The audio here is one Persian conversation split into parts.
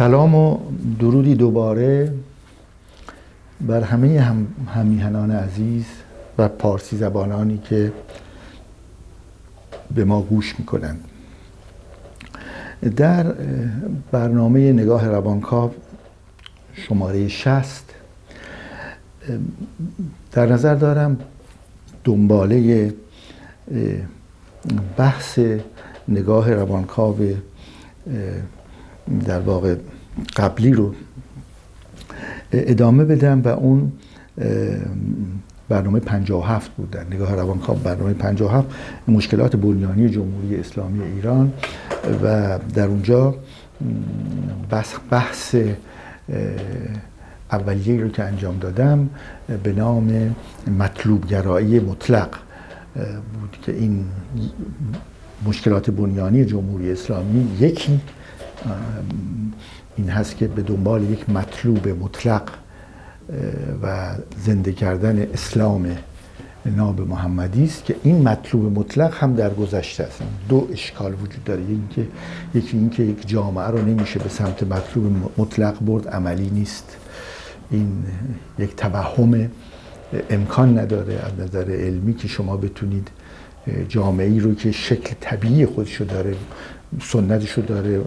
سلام و درودی دوباره بر همه هم همیهنان عزیز و پارسی زبانانی که به ما گوش می‌کنند. در برنامه نگاه روانکاو شماره شست در نظر دارم دنباله بحث نگاه روانکاو در واقع قبلی رو ادامه بدم و اون برنامه 57 بود. در نگاه روانکاو برنامه 57 مشکلات بنیانی جمهوری اسلامی ایران و در اونجا بحث, بحث اولیه رو که انجام دادم به نام مطلوب گرایی مطلق بود که این مشکلات بنیانی جمهوری اسلامی یکی این هست که به دنبال یک مطلوب مطلق و زنده کردن اسلام ناب محمدی است که این مطلوب مطلق هم در گذشته است. دو اشکال وجود داره. اینکه یکی اینکه یک جامعه رو نمیشه به سمت مطلوب مطلق برد. عملی نیست. این یک توهم امکان نداره از نظر علمی که شما بتونید جامعه ای رو که شکل طبیعی خودشو داره سنتشو داره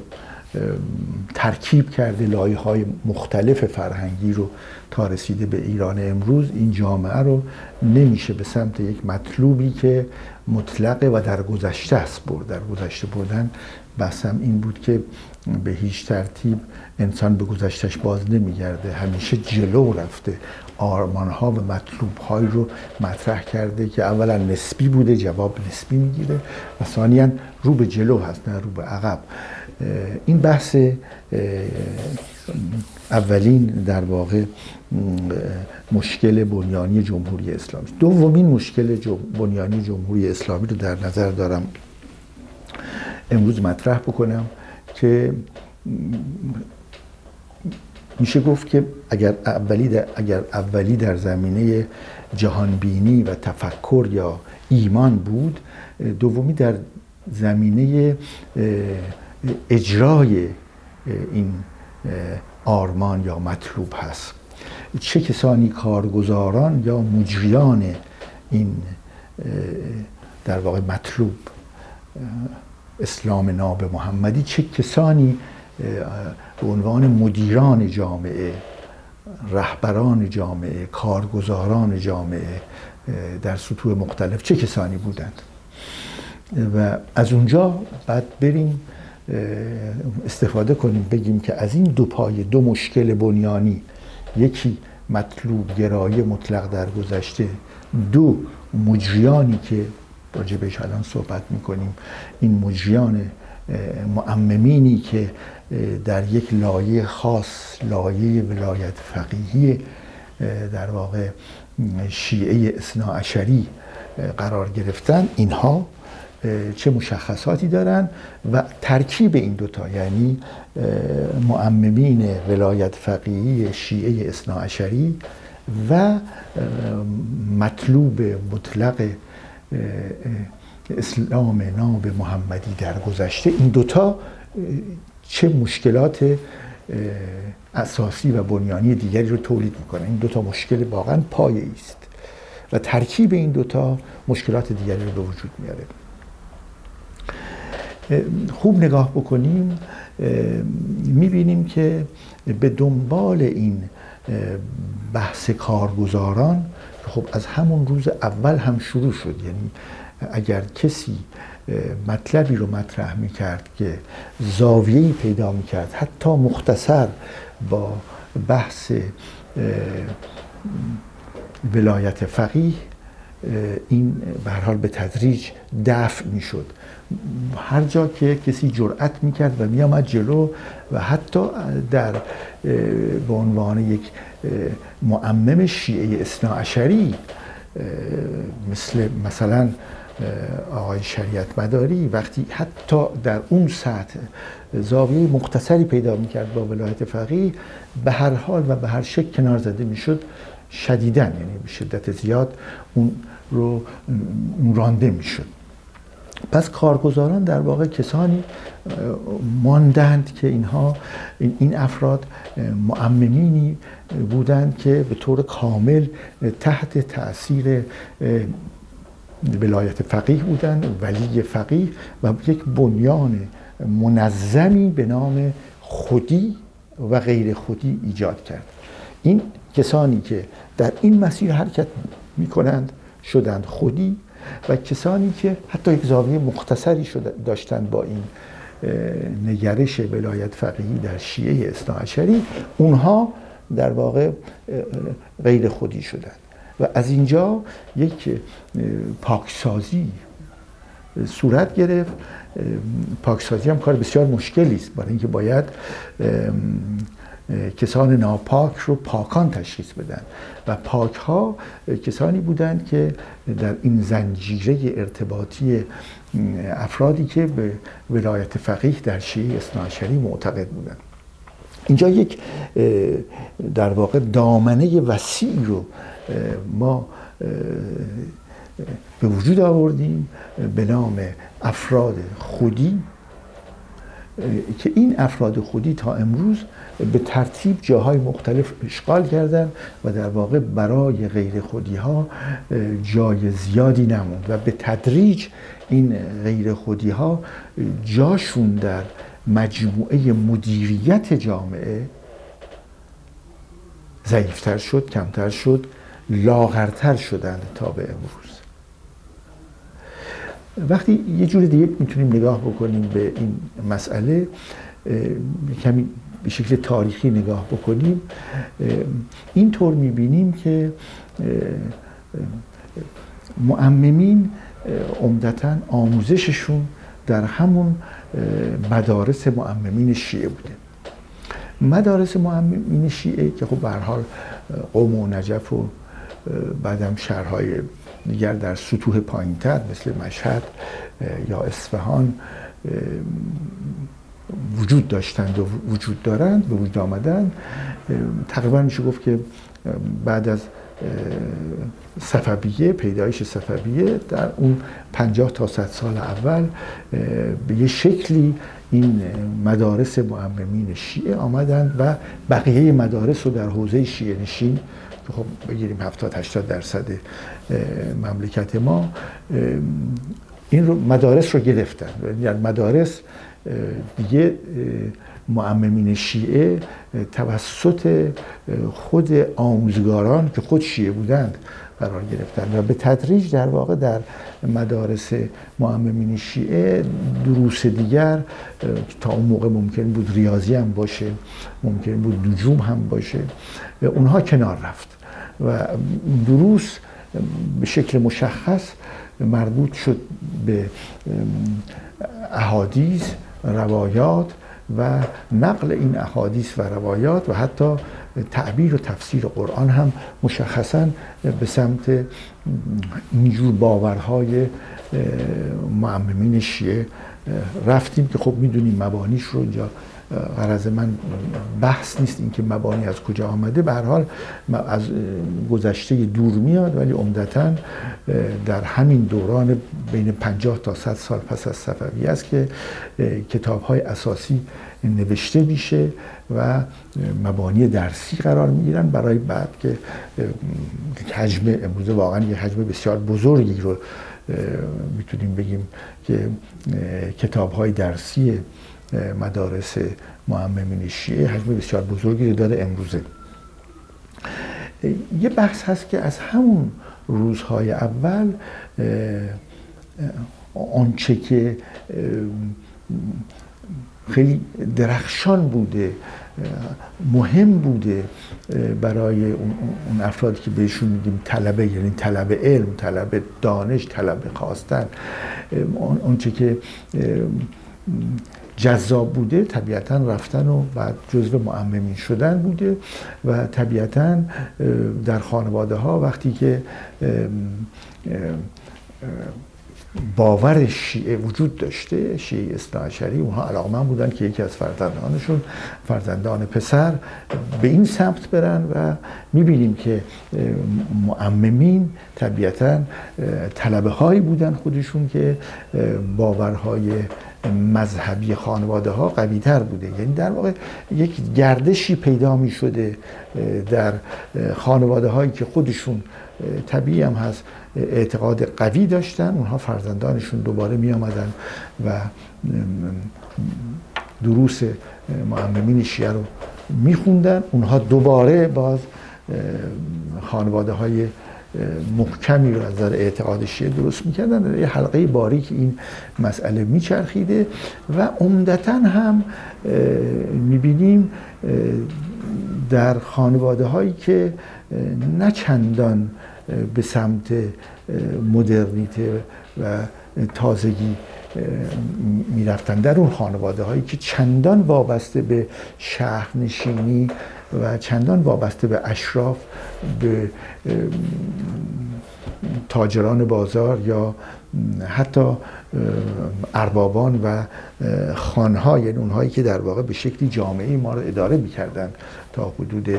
ترکیب کرده لایه های مختلف فرهنگی رو تا رسیده به ایران امروز. این جامعه رو نمیشه به سمت یک مطلوبی که مطلقه و در گذشته است برد. در گذشته بردن بحثم این بود که به هیچ ترتیب انسان به گذشتش باز نمیگرده. همیشه جلو رفته. آرمان ها و مطلوب های رو مطرح کرده که اولا نسبی بوده جواب نسبی می‌گیره و ثانیا رو به جلو هست نه رو به عقب. این بحث اولین در واقع مشکل بنیانی جمهوری اسلامی. دومین مشکل بنیانی جمهوری اسلامی رو در نظر دارم امروز مطرح بکنم که میشه گفت که اگر اولی در, اگر اولی در زمینه جهانبینی و تفکر یا ایمان بود دومی در زمینه اجرای این آرمان یا مطلوب هست. چه کسانی کارگزاران یا مجریان این در واقع مطلوب اسلام ناب محمدی چه کسانی به عنوان مدیران جامعه رهبران جامعه کارگزاران جامعه در سطوح مختلف چه کسانی بودند؟ و از اونجا بعد بریم استفاده کنیم بگیم که از این دو پای دو مشکل بنیانی یکی مطلوب گرایی مطلق در گذشته دو مجریانی که راجع بهش الان صحبت می‌کنیم این مجریان معممینی که در یک لایه خاص لایه ولایت فقیهی در واقع شیعه اصنا قرار گرفتن اینها چه مشخصاتی دارن و ترکیب این دوتا یعنی معممین ولایت فقیهی شیعه اصنا و مطلوب مطلق اسلام ناب محمدی در گذشته. این دوتا چه مشکلات اساسی و بنیانی دیگری رو تولید می‌کنه. این دوتا مشکل واقعا پایه است و ترکیب این دوتا مشکلات دیگری رو به وجود میاره. خوب نگاه بکنیم می‌بینیم که به دنبال این بحث کارگزاران خب از همون روز اول هم شروع شد. یعنی اگر کسی مطلبی رو مطرح می‌کرد که زاویه‌ای پیدا می‌کرد حتی مختصر با بحث ولایت فقیه این به حال به تدریج دفع می‌شد. هر جا که کسی جرأت می‌کرد و میآمد جلو و حتی در به عنوان یک معمم شیعه اصنا مثل مثلا آقای شریعت مداری وقتی حتی در اون سطح زاویه مختصری پیدا می‌کرد با ولایت فقیه به هر حال و به هر شکل کنار زده می‌شد شدیدن یعنی به شدت زیاد اون رو رانده می‌شد. پس کارگزاران در واقع کسانی ماندند که اینها این افراد معممینی بودند که به طور کامل تحت تاثیر ولایت فقیه بودند ولی فقیه و یک بنیان منظمی به نام خودی و غیر خودی ایجاد کرد. این کسانی که در این مسیر حرکت می کنند شدند خودی و کسانی که حتی یک زاویه مختصری شده داشتند با این نگرش ولایت فقیهی در شیعه اصناعشری اونها در واقع غیر خودی شدند و از اینجا یک پاکسازی صورت گرفت. پاکسازی هم کار بسیار مشکلی است. برای اینکه باید کسان ناپاک رو پاکان تشخیص بدن. و پاک ها کسانی بودند که در این زنجیره ارتباطی افرادی که به ولایت فقیه در شیعه اصناعشری معتقد بودند. اینجا یک در واقع دامنه وسیع رو ما به وجود آوردیم به نام افراد خودی که این افراد خودی تا امروز به ترتیب جاهای مختلف اشغال کردن و در واقع برای غیر خودی ها جای زیادی نموند و به تدریج این غیر خودی ها جاشون در مجموعه مدیریت جامعه ضعیفتر شد کمتر شد لاغرتر شدند تا به امروز. وقتی یه جور دیگه می‌تونیم نگاه بکنیم به این مسئله کمی به شکل تاریخی نگاه بکنیم اینطور می‌بینیم که معممین عمدتا آموزششون در همون مدارس معممین شیعه بوده. مدارس معممین شیعه که خب به حال قوم و نجف و بعدم شهرهای دیگر در سطوح پایینتر مثل مشهد یا اصفهان وجود داشتند و وجود دارند به وجود آمدن. تقریبا میشه گفت که بعد از صفبیه پیدایش صفبیه در اون پنجاه تا صد سال اول به یه شکلی این مدارس معممین شیعه آمدند و بقیه مدارس رو در حوزه شیعه نشین خب بگیریم 70 80 درصد مملکت ما این رو مدارس رو گرفتن. یعنی مدارس دیگه معممین شیعه توسط خود آموزگاران که خود شیعه بودند قرار گرفتن و به تدریج در واقع در مدارس معممین شیعه دروس دیگر تا اون موقع ممکن بود ریاضی هم باشه ممکن بود نجوم هم باشه اونها کنار رفت و دروس به شکل مشخص مربوط شد به احادیث روایات و نقل این احادیث و روایات و حتی تعبیر و تفسیر قرآن هم مشخصا به سمت اینجور باورهای معممین شیعه رفتیم که خب می‌دونیم مبانیش رو اینجا غرض من بحث نیست اینکه مبانی از کجا آمده. به هر حال از گذشته دور میاد ولی عمدتا در همین دوران بین 50 تا 100 سال پس از صفوی است که کتاب های اساسی نوشته میشه و مبانی درسی قرار می‌گیرن برای بعد که حجم امروزه واقعا یه حجم بسیار بزرگی رو می‌تونیم بگیم که کتاب های درسی مدارس معممین شیعه حجم بسیار بزرگی داره امروزه. یه بحث هست که از همون روزهای اول آنچه که خیلی درخشان بوده مهم بوده برای اون افرادی که بهشون میگیم طلبه یعنی طلب علم طلب دانش طلب خواستن آنچه که جذاب بوده طبیعتا رفتن و بعد جزو معممین شدن بوده و طبیعتا در خانواده ها وقتی که باور شیعه وجود داشته شیعه اصلاحشری اونها علاقمند بودن که یکی از فرزندانشون فرزندان پسر به این سمت برن و می‌بینیم که معممین طبیعتا طلبه هایی بودن خودشون که باورهای مذهبی خانواده ها قوی تر بوده. یعنی در واقع یک گردشی پیدا می شده در خانواده هایی که خودشون طبیعی هم هست اعتقاد قوی داشتن اونها فرزندانشون دوباره می آمدن و دروس معممین شیعه رو میخوندن. اونها دوباره باز خانواده های محکمی رو از نظر اعتقاد شیعه درست می‌کردن. یه حلقه باریک این مسئله میچرخیده و عمدتا هم می‌بینیم در خانواده هایی که نه چندان به سمت مدرنیته و تازگی می‌رفتن. در اون خانواده هایی که چندان وابسته به شهرنشینی و چندان وابسته به اشراف به تاجران بازار یا حتی اربابان و خانها یعنی اونهایی که در واقع به شکلی جامعه ما رو اداره می‌کردن تا حدود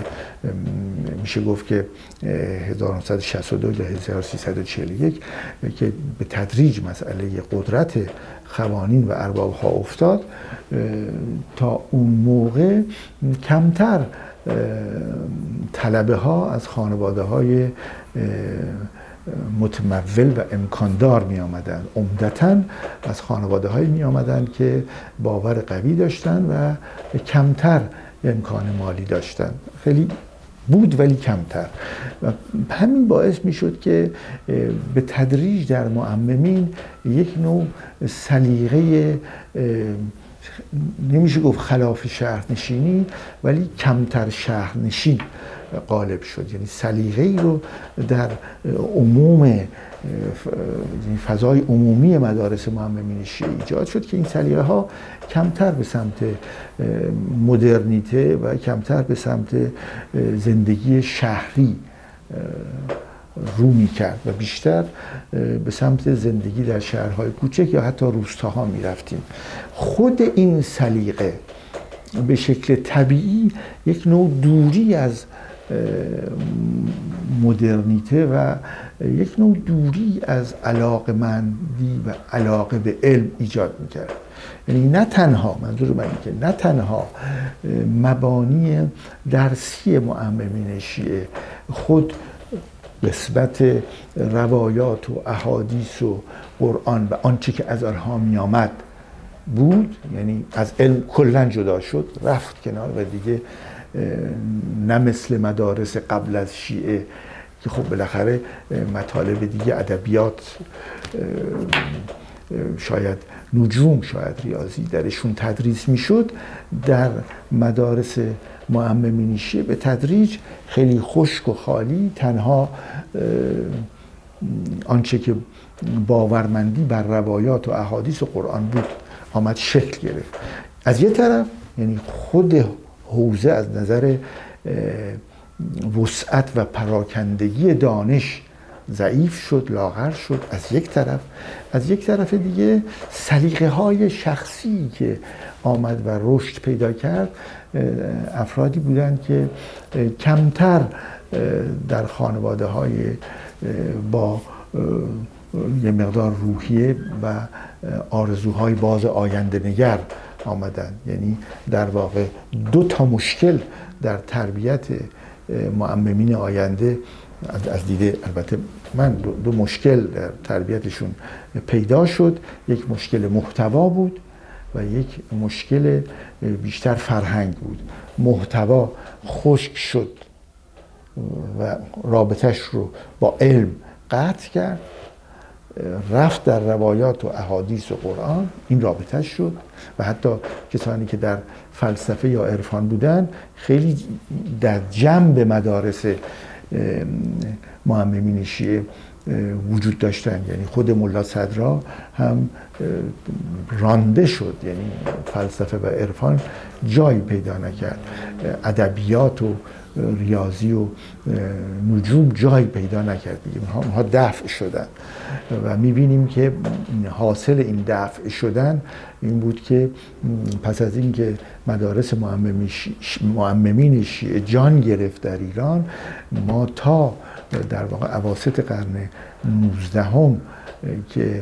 میشه گفت که 1962 تا 1341 که به تدریج مسئله قدرت خوانین و ارباب ها افتاد تا اون موقع کمتر طلبه ها از خانواده های متمول و امکاندار می آمدن عمدتا از خانواده های می آمدن که باور قوی داشتن و کمتر امکان مالی داشتن. خیلی بود ولی کمتر. و همین باعث می شد که به تدریج در معممین یک نوع سلیقه نمیشه گفت خلاف شهرنشینی ولی کمتر شهرنشین غالب شد. یعنی سلیقه ای رو در عموم یعنی فضای عمومی مدارس معممین شیعه ایجاد شد که این سلیقه ها کمتر به سمت مدرنیته و کمتر به سمت زندگی شهری رو می کرد و بیشتر به سمت زندگی در شهرهای کوچک یا حتی روستاها می رفتیم خود این سلیقه به شکل طبیعی یک نوع دوری از مدرنیته و یک نوع دوری از علاقه مندی و علاقه به علم ایجاد می‌کرد. یعنی نه تنها منظور من که نه تنها مبانی درسی معممین شیعه خود نسبت روایات و احادیث و قرآن و آنچه که از آنها می آمد بود یعنی از علم کلا جدا شد رفت کنار و دیگه نه مثل مدارس قبل از شیعه که خب بالاخره مطالب دیگه ادبیات شاید نجوم شاید ریاضی درشون تدریس می‌شد در مدارس معممین شیعه به تدریج خیلی خشک و خالی تنها آنچه که باورمندی بر روایات و احادیث و قرآن بود آمد شکل گرفت. از یه طرف یعنی خود حوزه از نظر وسعت و پراکندگی دانش ضعیف شد لاغر شد. از یک طرف از یک طرف دیگه سلیقه های شخصی که آمد و رشد پیدا کرد افرادی بودند که کمتر در خانواده های با یه مقدار روحیه و آرزوهای باز آینده نگر آمدن یعنی در واقع دو تا مشکل در تربیت معممین آینده از دیده البته من دو, مشکل در تربیتشون پیدا شد. یک مشکل محتوا بود و یک مشکل بیشتر فرهنگ بود. محتوا خشک شد و رابطش رو با علم قطع کرد رفت در روایات و احادیث و قرآن این رابطش شد و حتی کسانی که در فلسفه یا عرفان بودن خیلی در جنب مدارس معممین شیعه وجود داشتن. یعنی خود ملا صدرا هم رانده شد. یعنی فلسفه و عرفان جایی پیدا نکرد. ادبیات و ریاضی و نجوم جایی پیدا نکرد اونها دفع شدن. و می‌بینیم که حاصل این دفع شدن این بود که پس از اینکه مدارس معممین شیعه جان گرفت در ایران ما تا در واقع عواسط قرن 19 هم که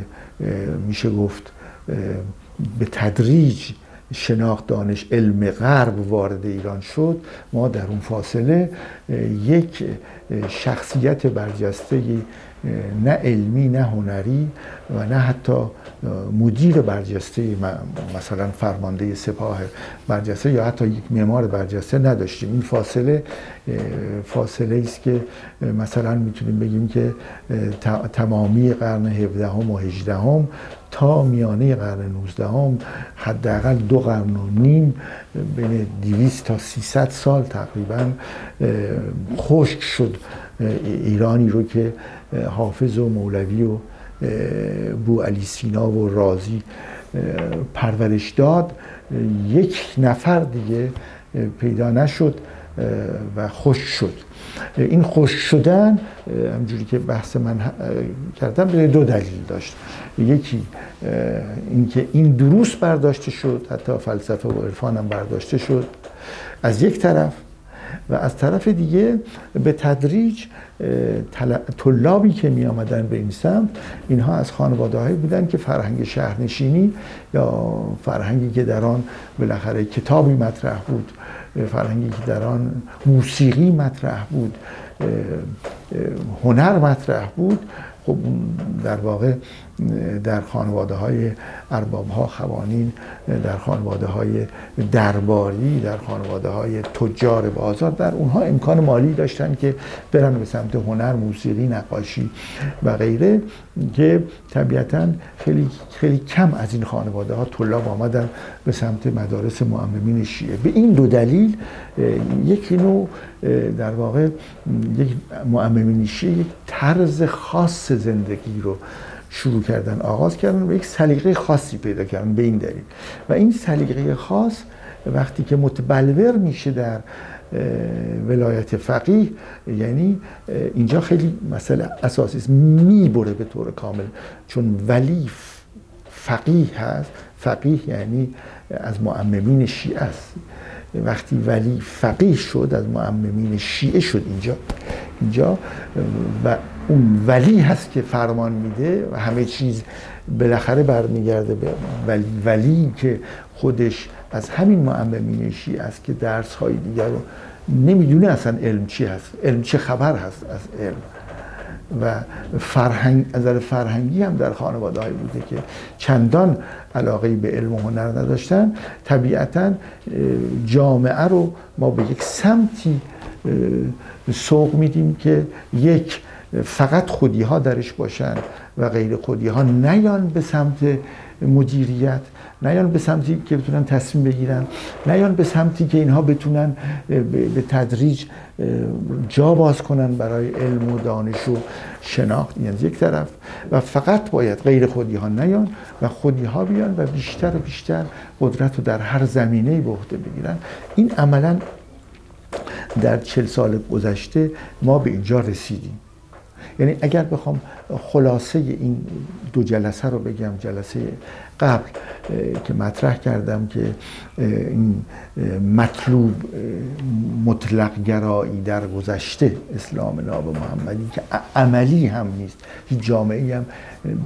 میشه گفت به تدریج شناخت دانش علم غرب وارد ایران شد ما در اون فاصله یک شخصیت برجسته نه علمی نه هنری و نه حتی مدیر برجسته مثلا فرمانده سپاه برجسته یا حتی یک معمار برجسته نداشتیم. این فاصله فاصله است که مثلا می‌تونیم بگیم که تمامی قرن 17 و 18 تا میانه قرن 19 هم حداقل دو قرن و نیم بین 200 تا 300 سال تقریبا خشک شد ایرانی رو که حافظ و مولوی و بو علی سینا و رازی پرورش داد. یک نفر دیگه پیدا نشد و خوش شد. این خوش شدن همجوری که بحث من کردم به دو دلیل داشت. یکی اینکه این دروس برداشته شد حتی فلسفه و عرفان هم برداشته شد. از یک طرف و از طرف دیگه به تدریج طلابی که می آمدن به این سمت اینها از خانواده هایی بودن که فرهنگ شهرنشینی یا فرهنگی که در آن بالاخره کتابی مطرح بود فرهنگی که در آن موسیقی مطرح بود هنر مطرح بود خب در واقع در خانواده های ارباب ها خوانین در خانواده های درباری در خانواده های تجار بازار در اونها امکان مالی داشتن که برن به سمت هنر موسیقی نقاشی و غیره که طبیعتا خیلی, خیلی کم از این خانواده ها طلاب آمدن به سمت مدارس معممین شیعه. به این دو دلیل یکی نوع در واقع یک معممین شیعه یک طرز خاص زندگی رو شروع کردن آغاز کردن و یک سلیقه خاصی پیدا کردن به این دلیل. و این سلیقه خاص وقتی که متبلور میشه در ولایت فقیه یعنی اینجا خیلی مسئله اساسی است. می‌بره به طور کامل. چون ولی فقیه هست. فقیه یعنی از معممین شیعه است. وقتی ولی فقیه شد از معممین شیعه شد اینجا. اینجا و اون ولی هست که فرمان میده و همه چیز بالاخره برمیگرده به ولی ولی که خودش از همین معممین شیعه است که درس های دیگر رو نمی‌دونه اصلا علم چی هست. علم چه خبر هست از علم. و فرهنگ از فرهنگی هم در خانواده های بوده که چندان علاقه به علم و هنر نداشتن. طبیعتا جامعه رو ما به یک سمتی سوق میدیم که یک فقط خودی ها درش باشن و غیر خودی ها نیان به سمت مدیریت نیان به سمتی که بتونن تصمیم بگیرن نیان به سمتی که اینها بتونن به تدریج جا باز کنن برای علم و دانش و شناخت. این از یک طرف و فقط باید غیر خودی ها نیان و خودی ها بیان و بیشتر و بیشتر قدرت رو در هر زمینه به عهده بگیرن. این عملا در چل سال گذشته ما به اینجا رسیدیم. یعنی اگر بخوام خلاصه این دو جلسه رو بگم جلسه قبل که مطرح کردم که این مطلوب مطلق گرایی در گذشته اسلام ناب محمدی که عملی هم نیست هیچ جامعه هم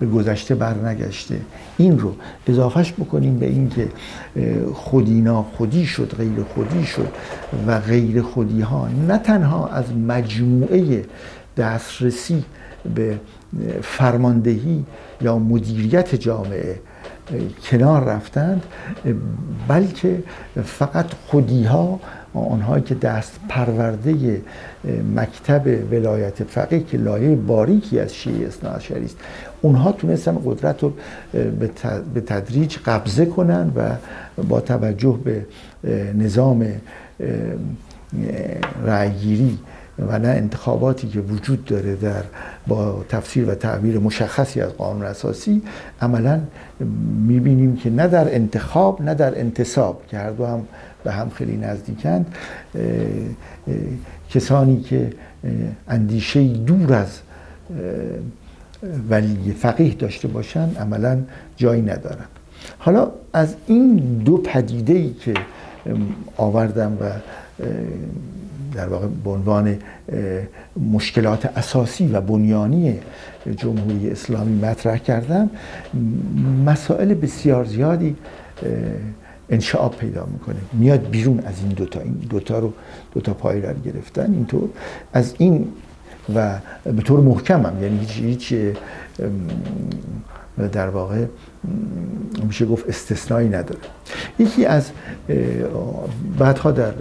به گذشته برنگشته. این رو اضافهش بکنیم به این که خودی خودی شد غیر خودی شد و غیر خودی ها نه تنها از مجموعه دسترسی به فرماندهی یا مدیریت جامعه کنار رفتند بلکه فقط خودی ها آنهایی که دست پرورده مکتب ولایت فقیه که لایه باریکی از شیعه اصناعشری است اونها تونستن قدرت رو به تدریج قبضه کنن و با توجه به نظام رأیگیری و نه انتخاباتی که وجود داره در با تفسیر و تعبیر مشخصی از قانون اساسی عملا می‌بینیم که نه در انتخاب نه در انتصاب که هر دو هم به هم خیلی نزدیکند کسانی که اندیشه دور از ولی فقیه داشته باشن عملا جایی ندارن حالا از این دو پدیده ای که آوردم و در واقع به عنوان مشکلات اساسی و بنیانی جمهوری اسلامی مطرح کردم مسائل بسیار زیادی انشعاب پیدا می‌کنه. میاد بیرون از این دوتا این دوتا رو دوتا پای رو گرفتن. اینطور از این و به طور محکم هم یعنی هیچ, هیچ در واقع میشه گفت استثنایی نداره. یکی از بعدها در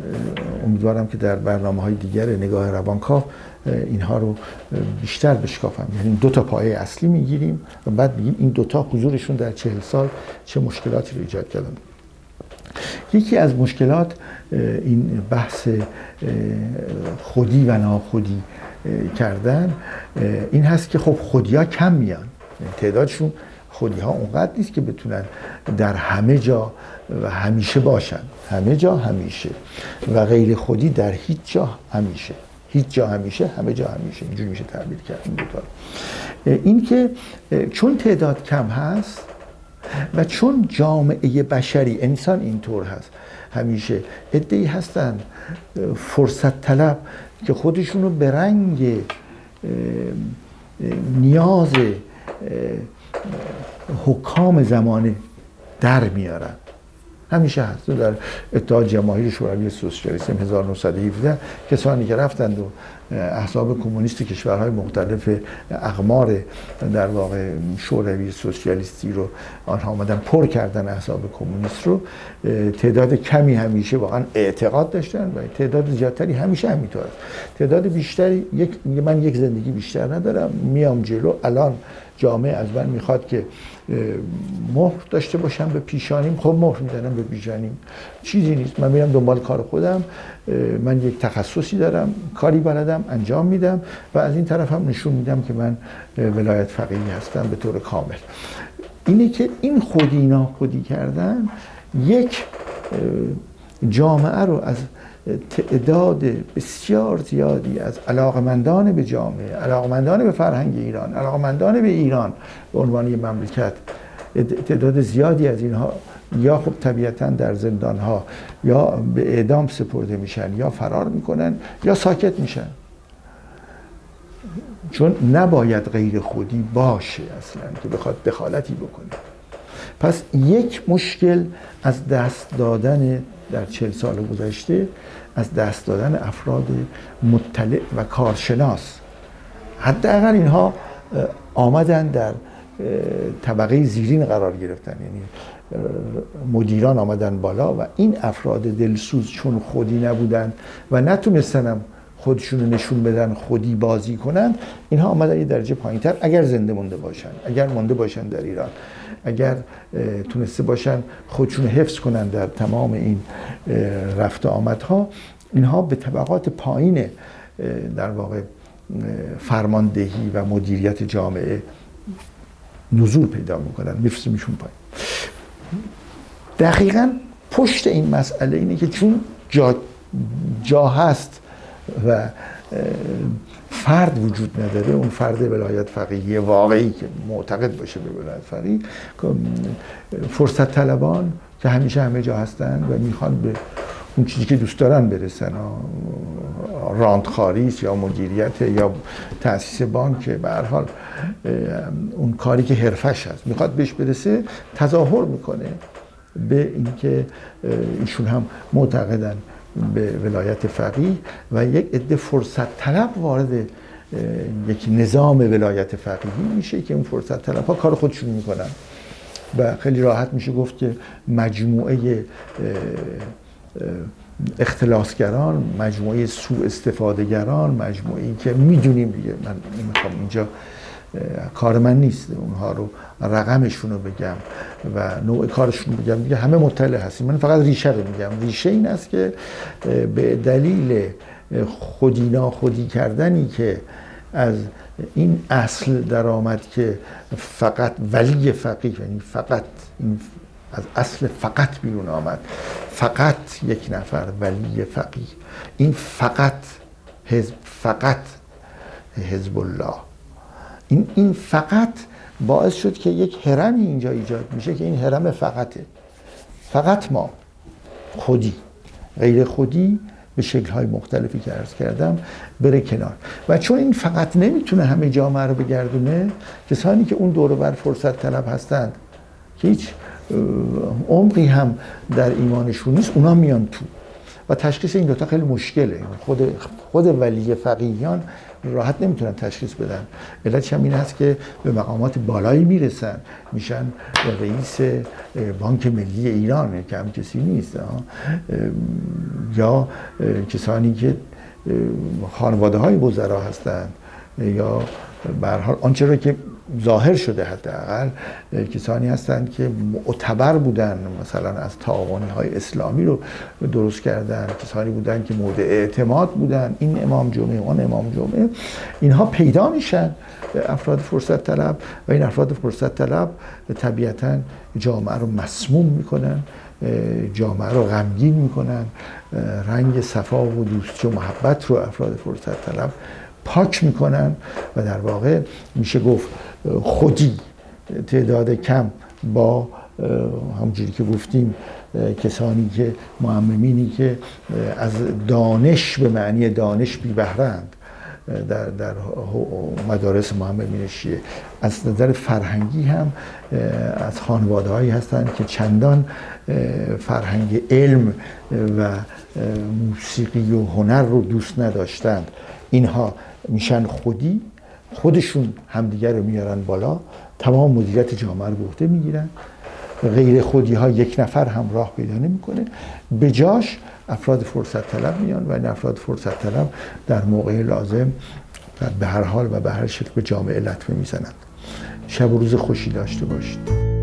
امیدوارم که در برنامه های دیگر نگاه روانکاو اینها رو بیشتر بشکافم. یعنی دو تا پایه اصلی می‌گیریم و بعد میگیم این دوتا حضورشون در چهل سال چه مشکلاتی رو ایجاد کردن. یکی از مشکلات این بحث خودی و ناخودی کردن این هست که خب خودی ها کم میان. تعدادشون خودی ها اونقدر نیست که بتونن در همه جا و همیشه باشن. همه جا همیشه. و غیر خودی در هیچ جا همیشه. هیچ جا همیشه همه جا همیشه. اینجوری میشه تعبیر کرد این این که چون تعداد کم هست و چون جامعه بشری انسان اینطور هست همیشه ادهی هستن فرصت طلب که خودشونو به رنگ نیاز حکام زمانه در میارن. همیشه هست. در اتحاد جماهیر شوروی سوسیالیسم 1917 کسانی که رفتند و احزاب کمونیست کشورهای مختلف اقمار در واقع شوروی سوسیالیستی رو آنها آمدن پر کردن احزاب کمونیست رو تعداد کمی همیشه واقعا اعتقاد داشتن و تعداد زیادتری همیشه همینطور. است تعداد بیشتری یک من یک زندگی بیشتر ندارم میام جلو الان جامعه از من می‌خواد که مهر داشته باشم به پیشانیم. خب مهر می‌زنم به پیشانیم چیزی نیست. من میرم دنبال کار خودم. من یک تخصصی دارم کاری بلدم انجام میدم و از این طرف هم نشون میدم که من ولایت فقیهی هستم به طور کامل. اینه که این خودی خودی کردن یک جامعه رو از تعداد بسیار زیادی از علاقمندان به جامعه علاقمندان به فرهنگ ایران علاقمندان به ایران به عنوان مملکت تعداد زیادی از اینها یا خب طبیعتا در زندان ها یا به اعدام سپرده میشن یا فرار می‌کنن یا ساکت میشن. چون نباید غیر خودی باشه اصلا که بخواد دخالتی بکنه. پس یک مشکل از دست دادن در چل سال گذشته از دست دادن افراد مطلع و کارشناس. حداقل اینها آمدن در طبقه زیرین قرار گرفتن. یعنی مدیران آمدن بالا و این افراد دلسوز چون خودی نبودن و نتونستن خودشون نشون بدن خودی بازی کنن اینها آمدن یه درجه پایین تر اگر زنده مونده باشن اگر مونده باشن در ایران اگر تونسته باشن خودشون حفظ کنن در تمام این رفت آمدها اینها به طبقات پایین در واقع فرماندهی و مدیریت جامعه نزول پیدا می‌کنن میفرسیمشون پایین. دقیقا پشت این مسئله اینه که چون جا, جا هست و فرد وجود نداره. اون فرد ولایت فقیهی واقعی که معتقد باشه به ولایت فقیه فرصت طلبان که همیشه همه جا هستن و می‌خوان به اون چیزی که دوست دارن برسن. راندخاریست یا مدیریت یا تاسیس بانک به هر حال اون کاری که حرفش هست. می‌خواد بهش برسه تظاهر می‌کنه به اینکه ایشون هم معتقدن. به ولایت فقیه و یک عده فرصت طلب وارد یک نظام ولایت فقیهی میشه که اون فرصت طلب ها کار خودشون می‌کنن. و خیلی راحت میشه گفت که مجموعه اختلاسگران مجموعه سوء استفادهگران مجموعه که می‌دونیم دیگه من نمی‌خوام اینجا کار من نیست. اونها رو رقمشون رو بگم و نوع کارشون رو بگم. دیگه همه مطلع هستیم. من فقط ریشه رو میگم. ریشه این است که به دلیل خودی ناخودی کردنی که از این اصل در آمد که فقط ولی فقیه یعنی فقط این از اصل فقط بیرون آمد. فقط یک نفر ولی فقیه. این فقط حزب فقط حزب الله. این این فقط باعث شد که یک هرمی اینجا ایجاد میشه که این هرم فقطه. فقط ما. خودی. غیر خودی به شکل های مختلفی که عرض کردم بره کنار. و چون این فقط نمی‌تونه همه جامعه رو بگردونه کسانی که اون دور بر فرصت طلب هستند که هیچ عمقی هم در ایمانشون نیست اونا میان تو. و تشخیص این دوتا خیلی مشکله. خود خود ولی فقیهان راحت نمی‌تونن تشخیص بدن. علتش هم این هست که به مقامات بالایی می‌رسن. میشن رئیس بانک ملی ایران که هم کسی نیست یا کسانی که خانواده های وزرا هستند. یا به حال آنچه را که ظاهر شده حداقل کسانی هستند که معتبر بودن مثلا از تعاونی های اسلامی رو درست کردن کسانی بودن که مورد اعتماد بودن این امام جمعه اون امام جمعه اینها پیدا میشن افراد فرصت طلب و این افراد فرصت طلب طبیعتا جامعه رو مسموم می‌کنن جامعه رو غمگین می‌کنن رنگ صفا و دوستی و محبت رو افراد فرصت طلب پاک می‌کنن و در واقع میشه گفت خودی تعداد کم با همونجوری که گفتیم کسانی که معممینی که از دانش به معنی دانش بی بهرند در, در مدارس معممین شیعه از نظر فرهنگی هم از خانواده هایی هستند که چندان فرهنگ علم و موسیقی و هنر رو دوست نداشتند. اینها میشن خودی خودشون همدیگر رو میارن بالا تمام مدیریت جامعه رو به می‌گیرن. غیر خودی ها یک نفر هم راه پیدا نمی‌کنه. به جاش افراد فرصت طلب میان و این افراد فرصت طلب در موقع لازم به هر حال و به هر شکل به جامعه لطمه می‌زنند. شب و روز خوشی داشته باشید.